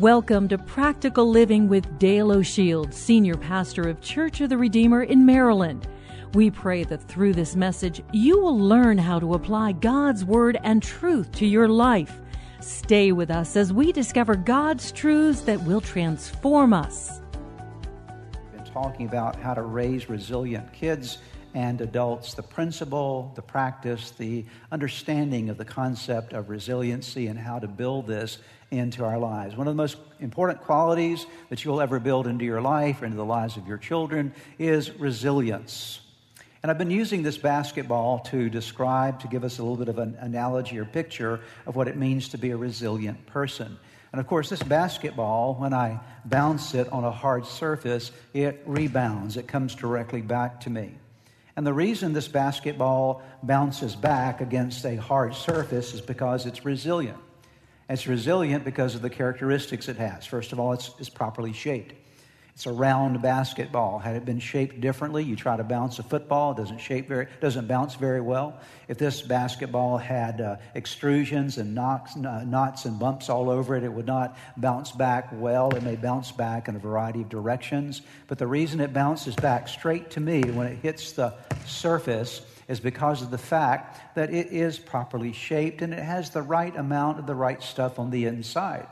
Welcome to Practical Living with Dale O'Shields, Senior Pastor of Church of the Redeemer in Maryland. We pray that through this message, you will learn how to apply God's Word and truth to your life. Stay with us as we discover God's truths that will transform us. We've Been talking about how to raise resilient kids and adults, the principle, the practice, the understanding of the concept of resiliency and how to build this into our lives. One of the most important qualities that you'll ever build into your life or into the lives of your children is resilience. And I've been using this basketball to describe, to give us a little bit of an analogy or picture of what it means to be a resilient person. And of course, this basketball, when I bounce it on a hard surface, it rebounds. It comes directly back to me. And the reason this basketball bounces back against a hard surface is because it's resilient. It's resilient because of the characteristics it has. First of all, it's, it's properly shaped. It's a round basketball. Had it been shaped differently, you try to bounce a football, it doesn't shape very, doesn't bounce very well. If this basketball had uh, extrusions and knocks, uh, knots and bumps all over it, it would not bounce back well. It may bounce back in a variety of directions, but the reason it bounces back straight to me when it hits the surface is because of the fact that it is properly shaped and it has the right amount of the right stuff on the inside.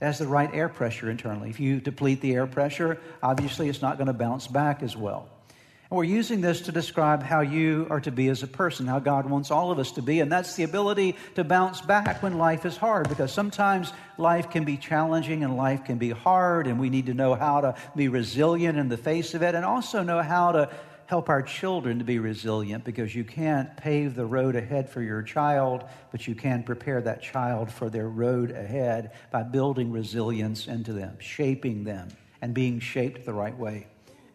It has the right air pressure internally. If you deplete the air pressure, obviously it's not going to bounce back as well. And we're using this to describe how you are to be as a person, how God wants all of us to be. And that's the ability to bounce back when life is hard, because sometimes life can be challenging and life can be hard, and we need to know how to be resilient in the face of it and also know how to help our children to be resilient because you can't pave the road ahead for your child, but you can prepare that child for their road ahead by building resilience into them, shaping them, and being shaped the right way,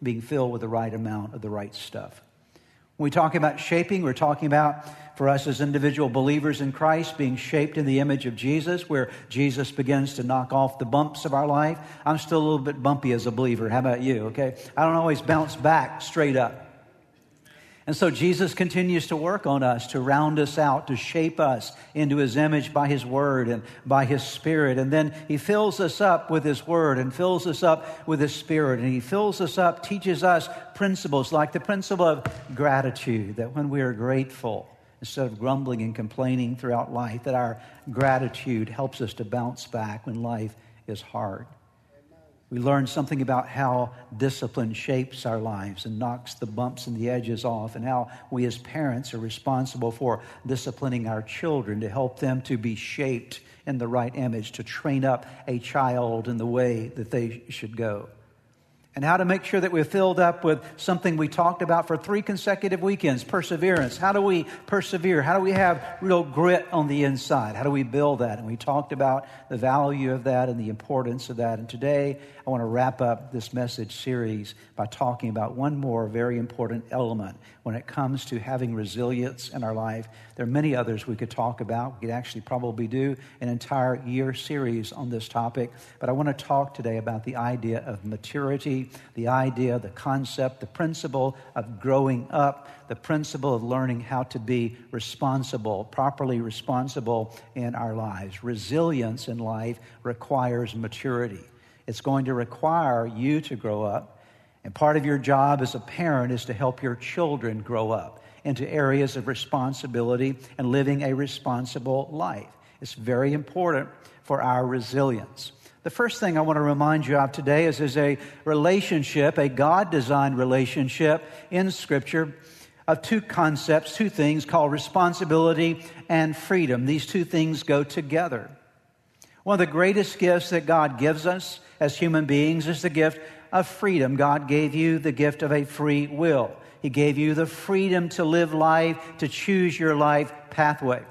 being filled with the right amount of the right stuff. When we talk about shaping, we're talking about for us as individual believers in Christ being shaped in the image of Jesus, where Jesus begins to knock off the bumps of our life. I'm still a little bit bumpy as a believer. How about you? Okay. I don't always bounce back straight up. And so Jesus continues to work on us, to round us out, to shape us into his image by his word and by his spirit. And then he fills us up with his word and fills us up with his spirit. And he fills us up, teaches us principles like the principle of gratitude, that when we are grateful, instead of grumbling and complaining throughout life, that our gratitude helps us to bounce back when life is hard. We learn something about how discipline shapes our lives and knocks the bumps and the edges off, and how we as parents are responsible for disciplining our children to help them to be shaped in the right image, to train up a child in the way that they should go and how to make sure that we're filled up with something we talked about for three consecutive weekends perseverance. How do we persevere? How do we have real grit on the inside? How do we build that? And we talked about the value of that and the importance of that. And today, I want to wrap up this message series by talking about one more very important element when it comes to having resilience in our life. There are many others we could talk about. We could actually probably do an entire year series on this topic. But I want to talk today about the idea of maturity, the idea, the concept, the principle of growing up, the principle of learning how to be responsible, properly responsible in our lives. Resilience in life requires maturity. It's going to require you to grow up and part of your job as a parent is to help your children grow up into areas of responsibility and living a responsible life. It's very important for our resilience. The first thing I want to remind you of today is there's a relationship, a God designed relationship in Scripture of two concepts, two things called responsibility and freedom. These two things go together. One of the greatest gifts that God gives us as human beings is the gift of freedom. God gave you the gift of a free will. He gave you the freedom to live life, to choose your life pathway.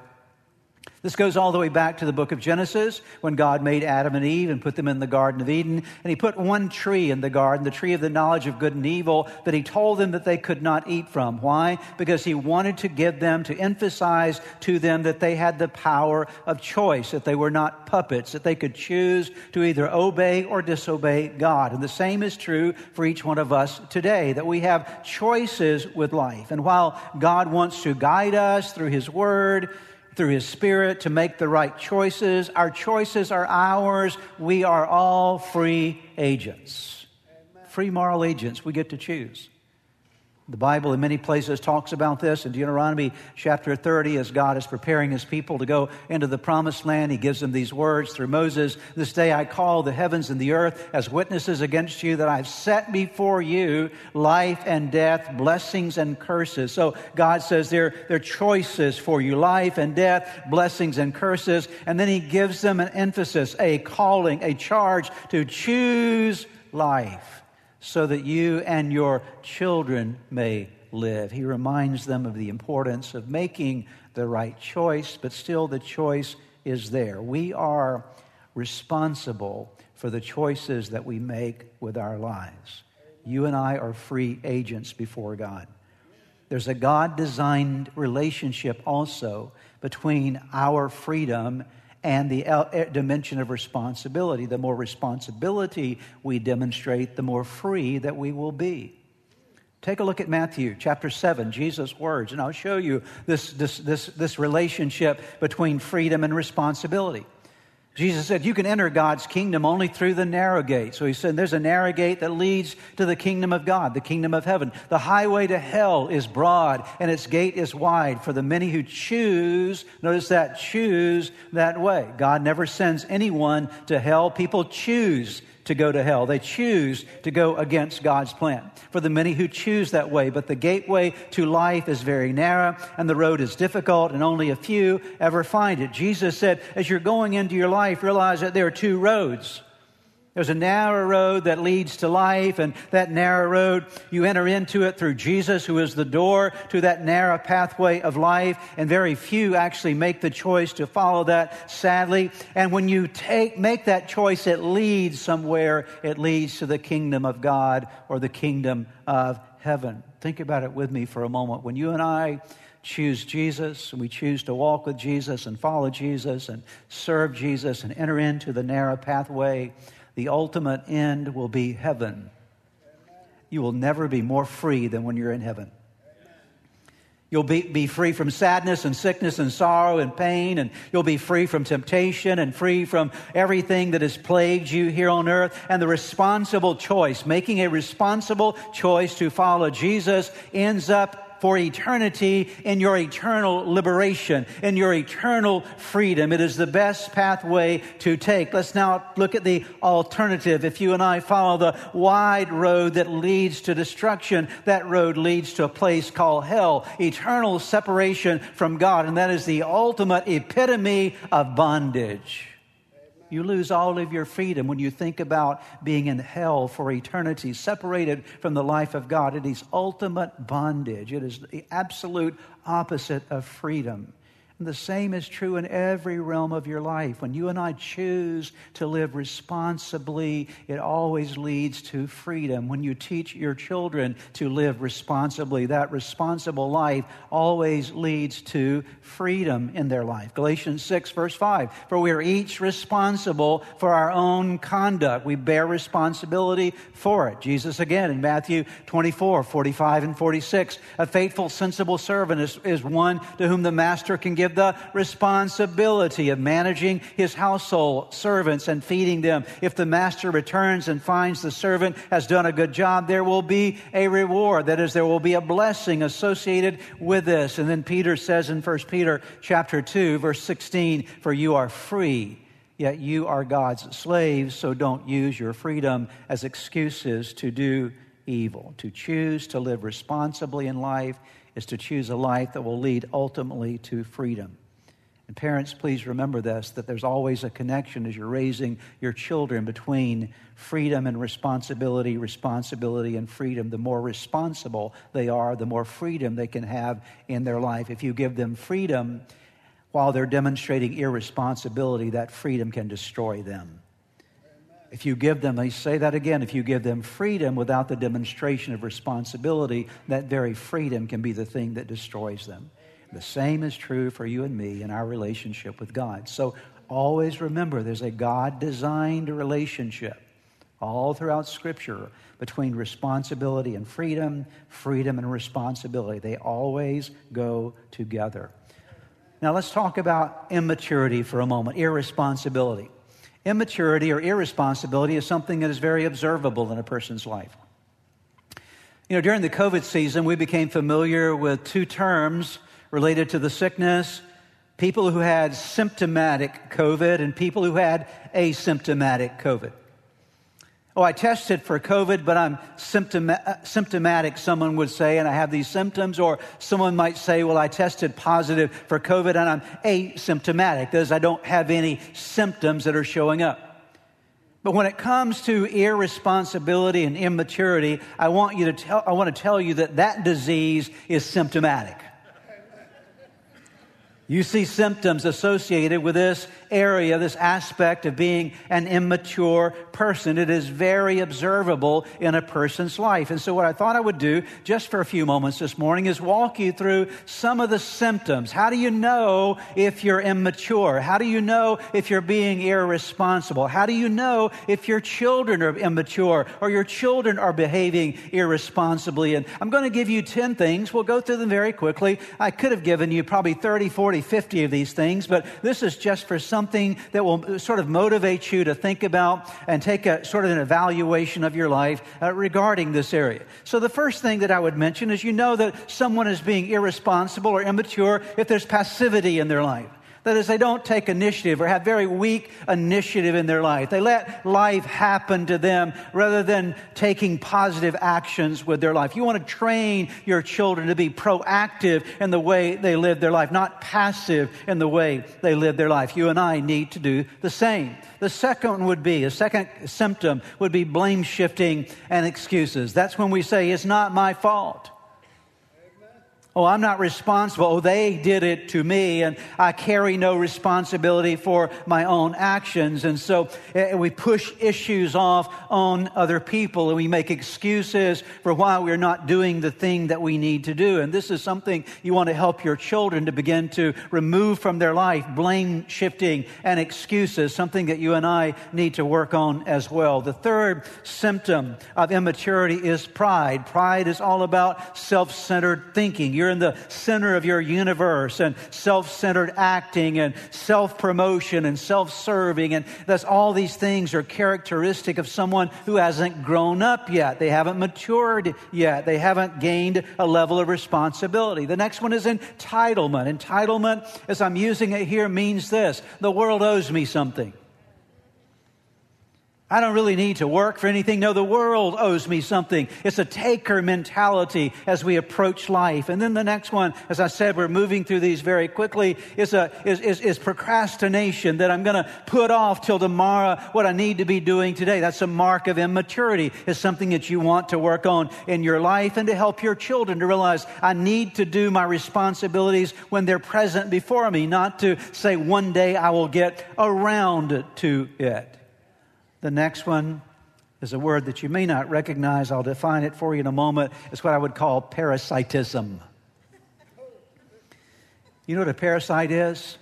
This goes all the way back to the book of Genesis when God made Adam and Eve and put them in the Garden of Eden. And He put one tree in the garden, the tree of the knowledge of good and evil, that He told them that they could not eat from. Why? Because He wanted to give them, to emphasize to them that they had the power of choice, that they were not puppets, that they could choose to either obey or disobey God. And the same is true for each one of us today, that we have choices with life. And while God wants to guide us through His Word, through His Spirit to make the right choices. Our choices are ours. We are all free agents, free moral agents. We get to choose. The Bible in many places talks about this. In Deuteronomy chapter 30, as God is preparing his people to go into the promised land, he gives them these words through Moses This day I call the heavens and the earth as witnesses against you that I've set before you life and death, blessings and curses. So God says there, are choices for you life and death, blessings and curses. And then he gives them an emphasis, a calling, a charge to choose life so that you and your children may live. He reminds them of the importance of making the right choice, but still the choice is there. We are responsible for the choices that we make with our lives. You and I are free agents before God. There's a God designed relationship also between our freedom and the er, dimension of responsibility. The more responsibility we demonstrate, the more free that we will be. Take a look at Matthew chapter 7, Jesus' words, and I'll show you this, this, this, this relationship between freedom and responsibility. Jesus said, You can enter God's kingdom only through the narrow gate. So he said, There's a narrow gate that leads to the kingdom of God, the kingdom of heaven. The highway to hell is broad and its gate is wide for the many who choose, notice that, choose that way. God never sends anyone to hell. People choose to go to hell. They choose to go against God's plan. For the many who choose that way, but the gateway to life is very narrow and the road is difficult and only a few ever find it. Jesus said, as you're going into your life, realize that there are two roads. There's a narrow road that leads to life, and that narrow road, you enter into it through Jesus, who is the door to that narrow pathway of life, and very few actually make the choice to follow that, sadly. And when you take, make that choice, it leads somewhere. It leads to the kingdom of God or the kingdom of heaven. Think about it with me for a moment. When you and I choose Jesus, and we choose to walk with Jesus and follow Jesus and serve Jesus and enter into the narrow pathway, the ultimate end will be heaven. You will never be more free than when you're in heaven. You'll be, be free from sadness and sickness and sorrow and pain, and you'll be free from temptation and free from everything that has plagued you here on earth. And the responsible choice, making a responsible choice to follow Jesus, ends up for eternity in your eternal liberation, in your eternal freedom. It is the best pathway to take. Let's now look at the alternative. If you and I follow the wide road that leads to destruction, that road leads to a place called hell, eternal separation from God. And that is the ultimate epitome of bondage. You lose all of your freedom when you think about being in hell for eternity, separated from the life of God. It is ultimate bondage. It is the absolute opposite of freedom. And the same is true in every realm of your life. When you and I choose to live responsibly, it always leads to freedom. When you teach your children to live responsibly, that responsible life always leads to freedom in their life. Galatians 6, verse 5 For we are each responsible for our own conduct. We bear responsibility for it. Jesus again in Matthew 24, 45, and 46 A faithful, sensible servant is, is one to whom the master can give the responsibility of managing his household servants and feeding them. If the master returns and finds the servant has done a good job, there will be a reward. That is, there will be a blessing associated with this. And then Peter says in 1 Peter chapter 2, verse 16, For you are free yet you are God's slaves, so don't use your freedom as excuses to do evil. To choose to live responsibly in life is to choose a life that will lead ultimately to freedom. And parents, please remember this that there's always a connection as you're raising your children between freedom and responsibility, responsibility and freedom. The more responsible they are, the more freedom they can have in their life. If you give them freedom, while they're demonstrating irresponsibility, that freedom can destroy them. If you give them, I say that again, if you give them freedom without the demonstration of responsibility, that very freedom can be the thing that destroys them. The same is true for you and me in our relationship with God. So always remember there's a God designed relationship all throughout Scripture between responsibility and freedom, freedom and responsibility. They always go together. Now let's talk about immaturity for a moment, irresponsibility. Immaturity or irresponsibility is something that is very observable in a person's life. You know, during the COVID season, we became familiar with two terms related to the sickness people who had symptomatic COVID and people who had asymptomatic COVID. Oh, I tested for COVID, but I'm symptom- uh, symptomatic, someone would say, and I have these symptoms. Or someone might say, well, I tested positive for COVID and I'm asymptomatic. That is, I don't have any symptoms that are showing up. But when it comes to irresponsibility and immaturity, I want you to tell, I want to tell you that that disease is symptomatic. You see symptoms associated with this area, this aspect of being an immature person. It is very observable in a person's life. And so, what I thought I would do just for a few moments this morning is walk you through some of the symptoms. How do you know if you're immature? How do you know if you're being irresponsible? How do you know if your children are immature or your children are behaving irresponsibly? And I'm going to give you 10 things. We'll go through them very quickly. I could have given you probably 30, 40, 50 of these things, but this is just for something that will sort of motivate you to think about and take a sort of an evaluation of your life uh, regarding this area. So the first thing that I would mention is you know that someone is being irresponsible or immature if there's passivity in their life. That is, they don't take initiative or have very weak initiative in their life. They let life happen to them rather than taking positive actions with their life. You want to train your children to be proactive in the way they live their life, not passive in the way they live their life. You and I need to do the same. The second would be, a second symptom would be blame shifting and excuses. That's when we say, it's not my fault. Oh, I'm not responsible. Oh, they did it to me, and I carry no responsibility for my own actions. And so uh, we push issues off on other people, and we make excuses for why we're not doing the thing that we need to do. And this is something you want to help your children to begin to remove from their life blame shifting and excuses, something that you and I need to work on as well. The third symptom of immaturity is pride. Pride is all about self centered thinking. You're in the center of your universe and self centered acting and self promotion and self serving. And that's all these things are characteristic of someone who hasn't grown up yet. They haven't matured yet. They haven't gained a level of responsibility. The next one is entitlement. Entitlement, as I'm using it here, means this the world owes me something. I don't really need to work for anything. No, the world owes me something. It's a taker mentality as we approach life. And then the next one, as I said, we're moving through these very quickly, is, a, is, is, is procrastination that I'm going to put off till tomorrow what I need to be doing today. That's a mark of immaturity. It's something that you want to work on in your life and to help your children to realize I need to do my responsibilities when they're present before me, not to say one day I will get around to it. The next one is a word that you may not recognize. I'll define it for you in a moment. It's what I would call parasitism. You know what a parasite is?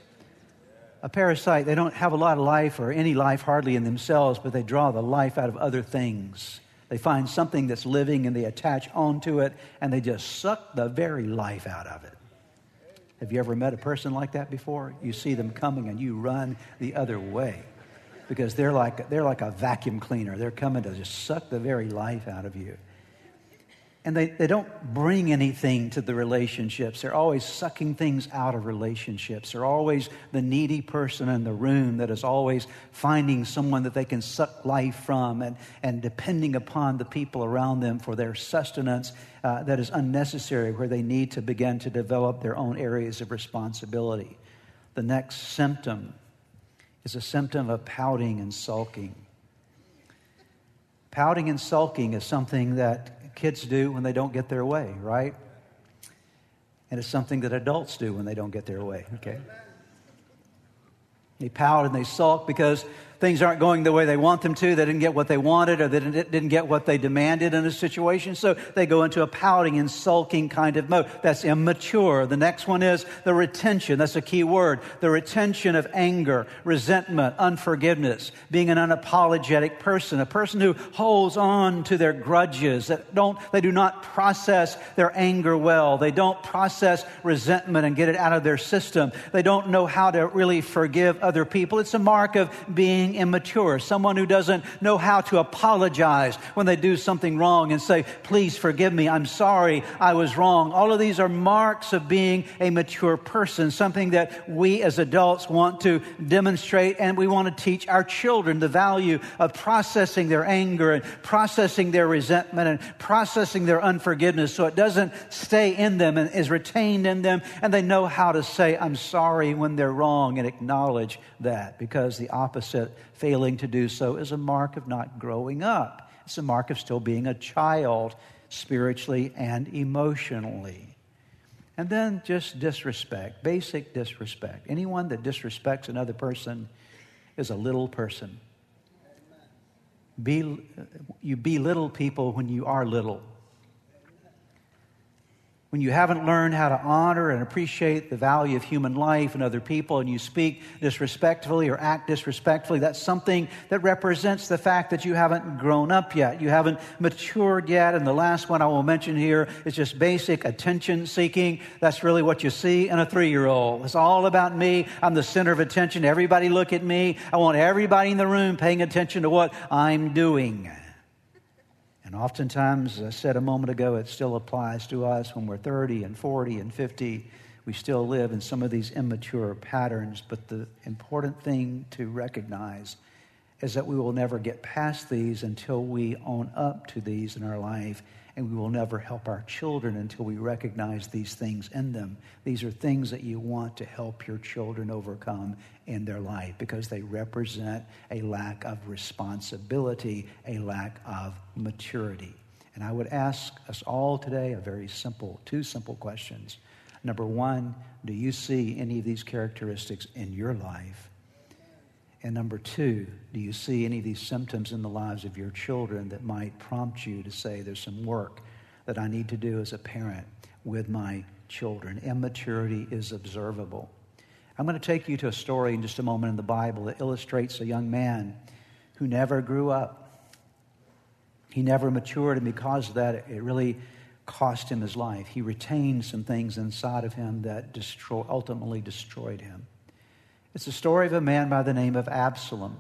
A parasite, they don't have a lot of life or any life hardly in themselves, but they draw the life out of other things. They find something that's living and they attach onto it and they just suck the very life out of it. Have you ever met a person like that before? You see them coming and you run the other way because they're like, they're like a vacuum cleaner. They're coming to just suck the very life out of you. And they, they don't bring anything to the relationships. They're always sucking things out of relationships. They're always the needy person in the room that is always finding someone that they can suck life from and, and depending upon the people around them for their sustenance uh, that is unnecessary, where they need to begin to develop their own areas of responsibility. The next symptom is a symptom of pouting and sulking. Pouting and sulking is something that kids do when they don't get their way, right? And it's something that adults do when they don't get their way, okay? They pout and they sulk because things aren't going the way they want them to. They didn't get what they wanted or they didn't get what they demanded in a situation. So they go into a pouting and sulking kind of mode. That's immature. The next one is the retention. That's a key word. The retention of anger, resentment, unforgiveness, being an unapologetic person, a person who holds on to their grudges, that don't, they do not process their anger well. They don't process resentment and get it out of their system. They don't know how to really forgive other people. It's a mark of being being immature, someone who doesn't know how to apologize when they do something wrong and say, Please forgive me, I'm sorry, I was wrong. All of these are marks of being a mature person, something that we as adults want to demonstrate and we want to teach our children the value of processing their anger and processing their resentment and processing their unforgiveness so it doesn't stay in them and is retained in them and they know how to say, I'm sorry when they're wrong and acknowledge that because the opposite failing to do so is a mark of not growing up. It's a mark of still being a child spiritually and emotionally. And then just disrespect, basic disrespect. Anyone that disrespects another person is a little person. Be, you belittle people when you are little when you haven't learned how to honor and appreciate the value of human life and other people, and you speak disrespectfully or act disrespectfully, that's something that represents the fact that you haven't grown up yet. You haven't matured yet. And the last one I will mention here is just basic attention seeking. That's really what you see in a three year old. It's all about me. I'm the center of attention. Everybody look at me. I want everybody in the room paying attention to what I'm doing. And oftentimes, as I said a moment ago, it still applies to us when we're 30 and 40 and 50. We still live in some of these immature patterns. But the important thing to recognize is that we will never get past these until we own up to these in our life and we will never help our children until we recognize these things in them. These are things that you want to help your children overcome in their life because they represent a lack of responsibility, a lack of maturity. And I would ask us all today a very simple, two simple questions. Number one, do you see any of these characteristics in your life? And number two, do you see any of these symptoms in the lives of your children that might prompt you to say, there's some work that I need to do as a parent with my children? Immaturity is observable. I'm going to take you to a story in just a moment in the Bible that illustrates a young man who never grew up. He never matured, and because of that, it really cost him his life. He retained some things inside of him that destroy, ultimately destroyed him. It's the story of a man by the name of Absalom.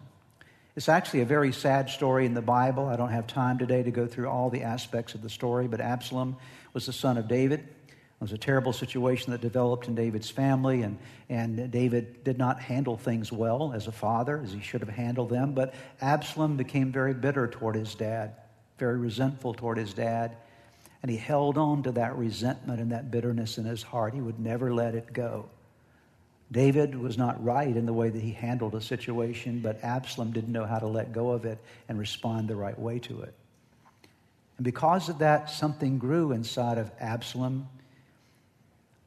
It's actually a very sad story in the Bible. I don't have time today to go through all the aspects of the story, but Absalom was the son of David. It was a terrible situation that developed in David's family, and, and David did not handle things well as a father, as he should have handled them. But Absalom became very bitter toward his dad, very resentful toward his dad, and he held on to that resentment and that bitterness in his heart. He would never let it go. David was not right in the way that he handled a situation, but Absalom didn't know how to let go of it and respond the right way to it. And because of that, something grew inside of Absalom.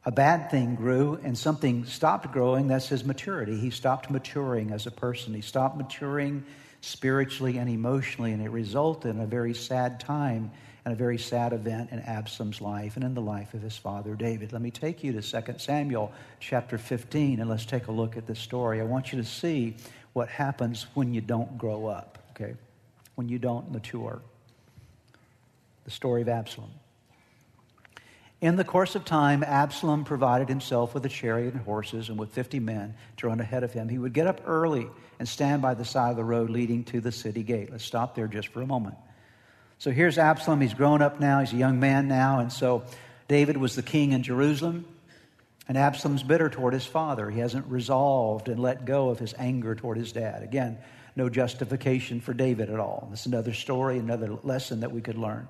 A bad thing grew, and something stopped growing. That's his maturity. He stopped maturing as a person. He stopped maturing spiritually and emotionally, and it resulted in a very sad time and a very sad event in Absalom's life and in the life of his father David. Let me take you to 2 Samuel chapter 15 and let's take a look at this story. I want you to see what happens when you don't grow up, okay? When you don't mature. The story of Absalom. In the course of time, Absalom provided himself with a chariot and horses and with 50 men to run ahead of him. He would get up early and stand by the side of the road leading to the city gate. Let's stop there just for a moment. So here's Absalom. He's grown up now. He's a young man now. And so David was the king in Jerusalem. And Absalom's bitter toward his father. He hasn't resolved and let go of his anger toward his dad. Again, no justification for David at all. This is another story, another lesson that we could learn.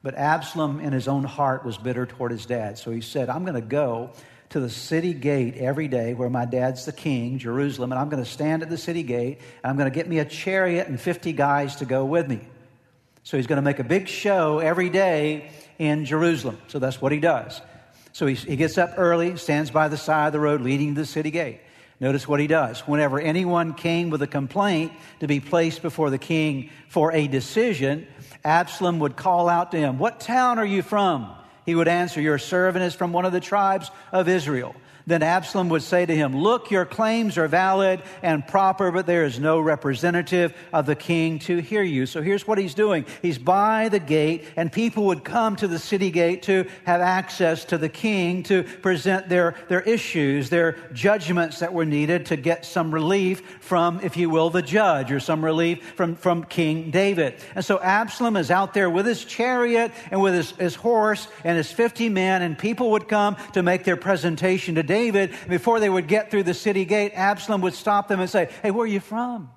But Absalom, in his own heart, was bitter toward his dad. So he said, I'm going to go to the city gate every day where my dad's the king, Jerusalem, and I'm going to stand at the city gate, and I'm going to get me a chariot and 50 guys to go with me. So he's going to make a big show every day in Jerusalem. So that's what he does. So he, he gets up early, stands by the side of the road leading to the city gate. Notice what he does. Whenever anyone came with a complaint to be placed before the king for a decision, Absalom would call out to him, What town are you from? He would answer, Your servant is from one of the tribes of Israel. Then Absalom would say to him, Look, your claims are valid and proper, but there is no representative of the king to hear you. So here's what he's doing. He's by the gate, and people would come to the city gate to have access to the king to present their, their issues, their judgments that were needed to get some relief from, if you will, the judge or some relief from, from King David. And so Absalom is out there with his chariot and with his, his horse and his 50 men, and people would come to make their presentation to David. David, before they would get through the city gate, Absalom would stop them and say, Hey, where are you from?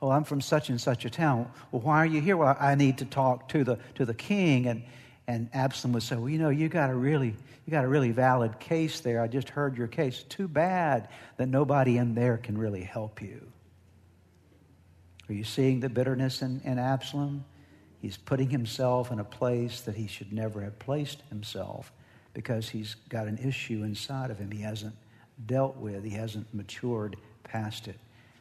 Oh, I'm from such and such a town. Well, why are you here? Well, I need to talk to the, to the king. And, and Absalom would say, Well, you know, you got a really you got a really valid case there. I just heard your case. Too bad that nobody in there can really help you. Are you seeing the bitterness in, in Absalom? He's putting himself in a place that he should never have placed himself because he's got an issue inside of him he hasn't dealt with, he hasn't matured past it.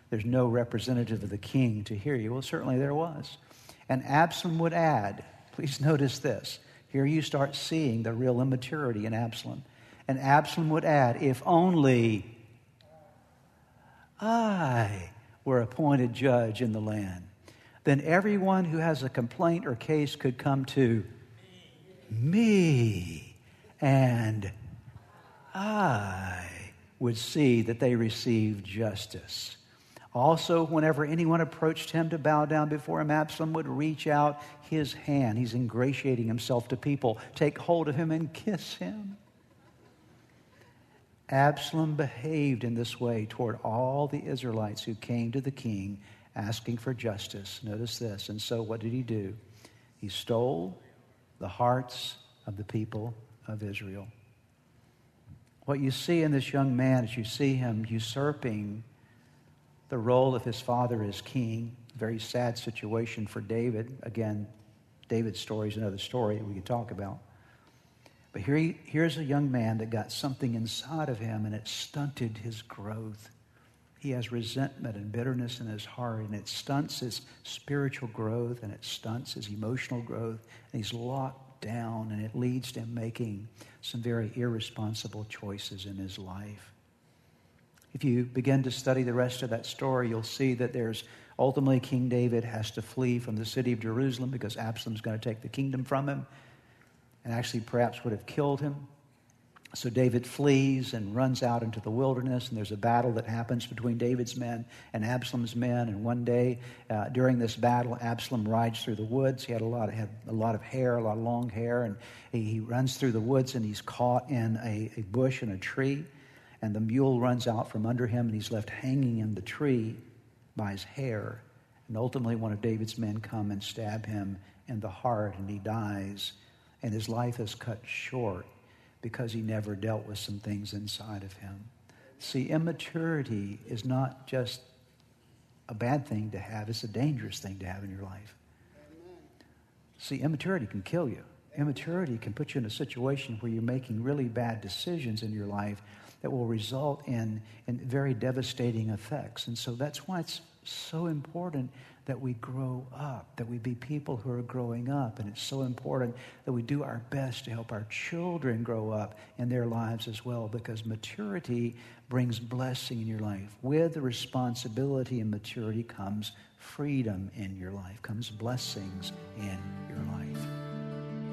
There's no representative of the king to hear you. Well, certainly there was. And Absalom would add, please notice this. Here you start seeing the real immaturity in Absalom. And Absalom would add, if only I were appointed judge in the land, then everyone who has a complaint or case could come to me and I would see that they received justice. Also, whenever anyone approached him to bow down before him, Absalom would reach out his hand. He's ingratiating himself to people, take hold of him and kiss him. Absalom behaved in this way toward all the Israelites who came to the king asking for justice. Notice this. And so, what did he do? He stole the hearts of the people of Israel. What you see in this young man is you see him usurping the role of his father as king. Very sad situation for David. Again, David's story is another story we can talk about. But here he, here's a young man that got something inside of him and it stunted his growth. He has resentment and bitterness in his heart, and it stunts his spiritual growth and it stunts his emotional growth. And he's locked down, and it leads to him making some very irresponsible choices in his life. If you begin to study the rest of that story, you'll see that there's ultimately King David has to flee from the city of Jerusalem because Absalom's going to take the kingdom from him and actually perhaps would have killed him. So David flees and runs out into the wilderness, and there's a battle that happens between David's men and Absalom's men. And one day, uh, during this battle, Absalom rides through the woods. He had a lot of, had a lot of hair, a lot of long hair, and he, he runs through the woods and he's caught in a, a bush and a tree. And the mule runs out from under him, and he's left hanging in the tree by his hair. And ultimately, one of David's men come and stab him in the heart, and he dies. And his life is cut short because he never dealt with some things inside of him. See, immaturity is not just a bad thing to have, it's a dangerous thing to have in your life. See, immaturity can kill you. Immaturity can put you in a situation where you're making really bad decisions in your life that will result in, in very devastating effects. And so that's why it's so important that we grow up, that we be people who are growing up. And it's so important that we do our best to help our children grow up in their lives as well, because maturity brings blessing in your life. With the responsibility and maturity comes freedom in your life, comes blessings in your life.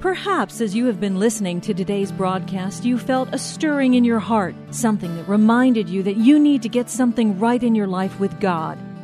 Perhaps as you have been listening to today's broadcast, you felt a stirring in your heart, something that reminded you that you need to get something right in your life with God.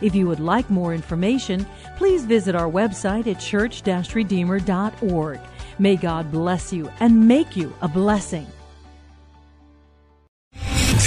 If you would like more information, please visit our website at church-redeemer.org. May God bless you and make you a blessing.